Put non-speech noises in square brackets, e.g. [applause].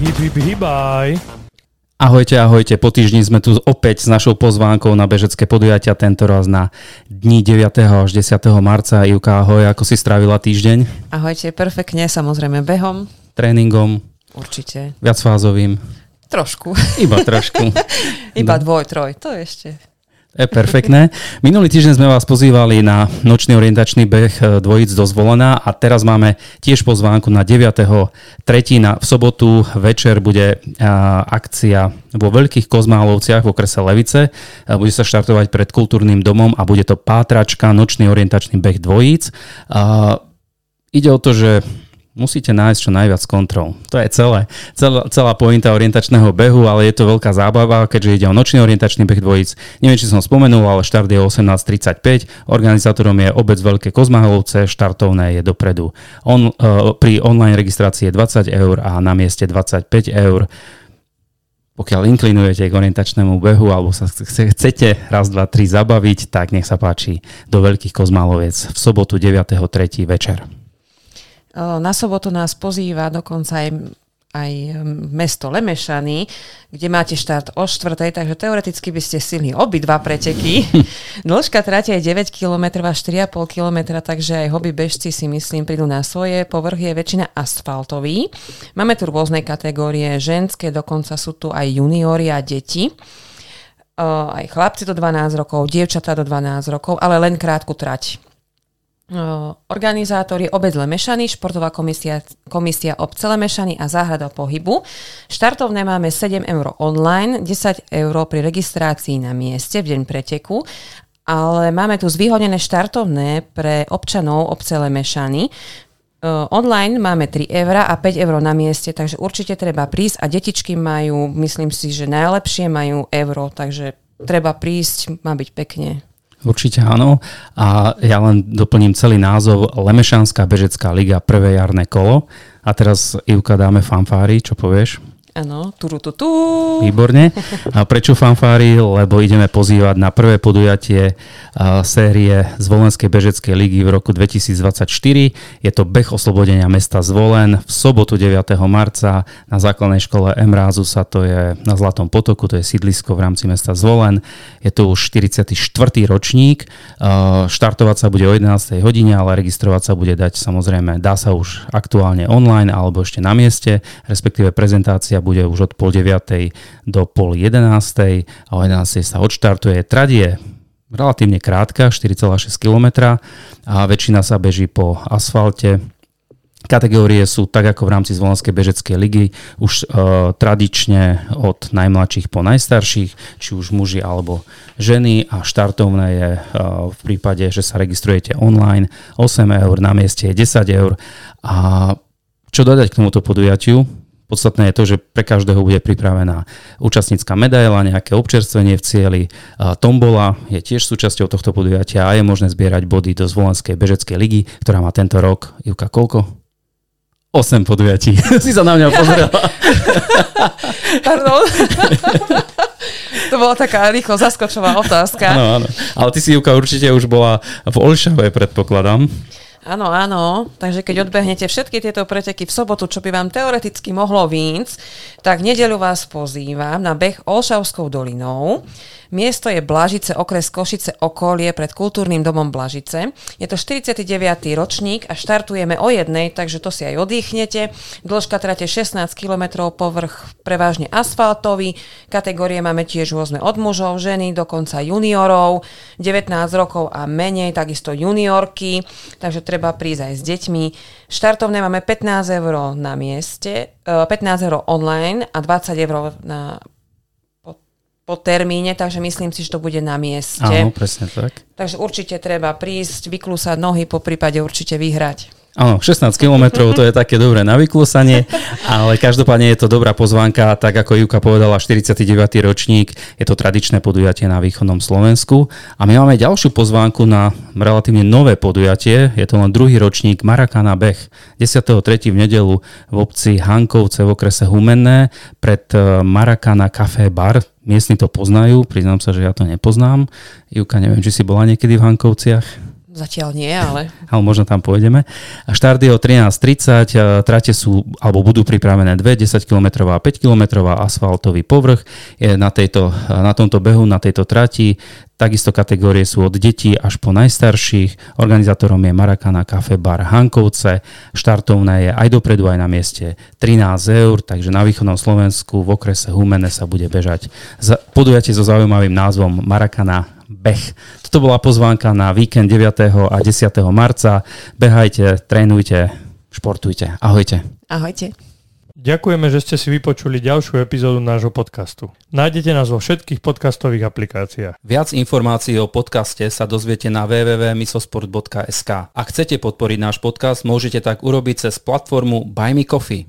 Hip, hip, hibaj. Ahojte, ahojte. Po týždni sme tu opäť s našou pozvánkou na bežecké podujatia, tento raz na dni 9. až 10. marca. Ivka, ahoj, ako si strávila týždeň? Ahojte, perfektne, samozrejme behom. Tréningom? Určite. Viacfázovým? Trošku. Iba trošku. [laughs] Iba dvoj, troj, to ešte je perfektné. Minulý týždeň sme vás pozývali na nočný orientačný beh e, dvojic do Zvolená a teraz máme tiež pozvánku na 9.3. v sobotu večer bude e, akcia vo Veľkých Kozmálovciach v okrese Levice. E, bude sa štartovať pred kultúrnym domom a bude to pátračka nočný orientačný beh dvojíc. Ide o to, že musíte nájsť čo najviac kontrol. To je celé. Celá, celá pointa orientačného behu, ale je to veľká zábava, keďže ide o nočný orientačný beh dvojíc. Neviem, či som spomenul, ale štart je 18.35. Organizátorom je obec Veľké Kozmahovce, štartovné je dopredu. On, uh, pri online registrácii je 20 eur a na mieste 25 eur pokiaľ inklinujete k orientačnému behu alebo sa chcete raz, dva, tri zabaviť, tak nech sa páči do Veľkých Kozmáloviec v sobotu 9.3. večer. Na sobotu nás pozýva dokonca aj aj mesto Lemešany, kde máte štart o 4, takže teoreticky by ste stihli obidva preteky. [laughs] Dĺžka trate je 9 km a 4,5 km, takže aj hobby bežci si myslím prídu na svoje. Povrch je väčšina asfaltový. Máme tu rôzne kategórie ženské, dokonca sú tu aj juniori a deti. Aj chlapci do 12 rokov, dievčatá do 12 rokov, ale len krátku trať organizátor je obec Lemešany, športová komisia, komisia obce Lemešany a záhrada pohybu. Štartovné máme 7 eur online, 10 eur pri registrácii na mieste v deň preteku, ale máme tu zvýhodnené štartovné pre občanov obce Lemešany. online máme 3 eur a 5 eur na mieste, takže určite treba prísť a detičky majú, myslím si, že najlepšie majú euro, takže treba prísť, má byť pekne. Určite áno. A ja len doplním celý názov Lemešanská bežecká liga prvé jarné kolo. A teraz Ivka dáme fanfári, čo povieš? Áno, tu. Výborne. A prečo fanfári? Lebo ideme pozývať na prvé podujatie série Zvolenskej bežeckej ligy v roku 2024. Je to beh oslobodenia mesta Zvolen v sobotu 9. marca na základnej škole Emrázu sa to je na Zlatom potoku, to je sídlisko v rámci mesta Zvolen. Je to už 44. ročník. Štartovať sa bude o 11. hodine, ale registrovať sa bude dať samozrejme, dá sa už aktuálne online alebo ešte na mieste, respektíve prezentácia bude už od pol 9. do pol 11. a o 11. sa odštartuje. Tradie relatívne krátka, 4,6 km a väčšina sa beží po asfalte. Kategórie sú tak ako v rámci Zvolenskej bežeckej ligy už e, tradične od najmladších po najstarších, či už muži alebo ženy a štartovné je e, v prípade, že sa registrujete online 8 eur, na mieste je 10 eur. A čo dodať k tomuto podujatiu? Podstatné je to, že pre každého bude pripravená účastnícka medaila, nejaké občerstvenie v cieli. Tombola je tiež súčasťou tohto podujatia a je možné zbierať body do Zvolenskej bežeckej ligy, ktorá má tento rok, Ivka, koľko? 8 podujatí. [laughs] si sa na mňa pozrela. [laughs] Pardon. to bola taká rýchlo zaskočová otázka. Áno, áno. Ale ty si, Ivka, určite už bola v Olšave, predpokladám. Áno, áno. Takže keď odbehnete všetky tieto preteky v sobotu, čo by vám teoreticky mohlo výjsť, tak nedelu vás pozývam na beh Olšavskou dolinou. Miesto je Blažice, okres Košice, okolie pred kultúrnym domom Blažice. Je to 49. ročník a štartujeme o jednej, takže to si aj oddychnete. Dĺžka trate 16 km, povrch prevažne asfaltový. Kategórie máme tiež rôzne od mužov, ženy, dokonca juniorov, 19 rokov a menej, takisto juniorky, takže treba prísť aj s deťmi. Štartovné máme 15 eur na mieste, 15 e, eur online a 20 eur na po termíne, takže myslím si, že to bude na mieste. Áno, presne tak. Takže určite treba prísť, vyklúsať nohy, po prípade určite vyhrať. Áno, 16 km to je také dobré na vyklúsanie, ale každopádne je to dobrá pozvánka, tak ako Juka povedala, 49. ročník, je to tradičné podujatie na východnom Slovensku a my máme ďalšiu pozvánku na relatívne nové podujatie, je to len druhý ročník Marakana Beh, 10.3. v nedelu v obci Hankovce v okrese Humenné pred eh, Marakana Café Bar, miestni to poznajú, priznám sa, že ja to nepoznám. Juka, neviem, či si bola niekedy v Hankovciach? Zatiaľ nie, ale... [laughs] ale možno tam pôjdeme. Štart je o 13.30, trate sú, alebo budú pripravené dve, 10 km a 5 km asfaltový povrch je na, tejto, na tomto behu, na tejto trati. Takisto kategórie sú od detí až po najstarších. Organizátorom je Marakana Cafe Bar Hankovce. Štartovné je aj dopredu, aj na mieste 13 eur, takže na východnom Slovensku v okrese Humene sa bude bežať podujatie so zaujímavým názvom Marakana beh. Toto bola pozvánka na víkend 9. a 10. marca. Behajte, trénujte, športujte. Ahojte. Ahojte. Ďakujeme, že ste si vypočuli ďalšiu epizódu nášho podcastu. Nájdete nás vo všetkých podcastových aplikáciách. Viac informácií o podcaste sa dozviete na www.misosport.sk. Ak chcete podporiť náš podcast, môžete tak urobiť cez platformu Buy Me Coffee.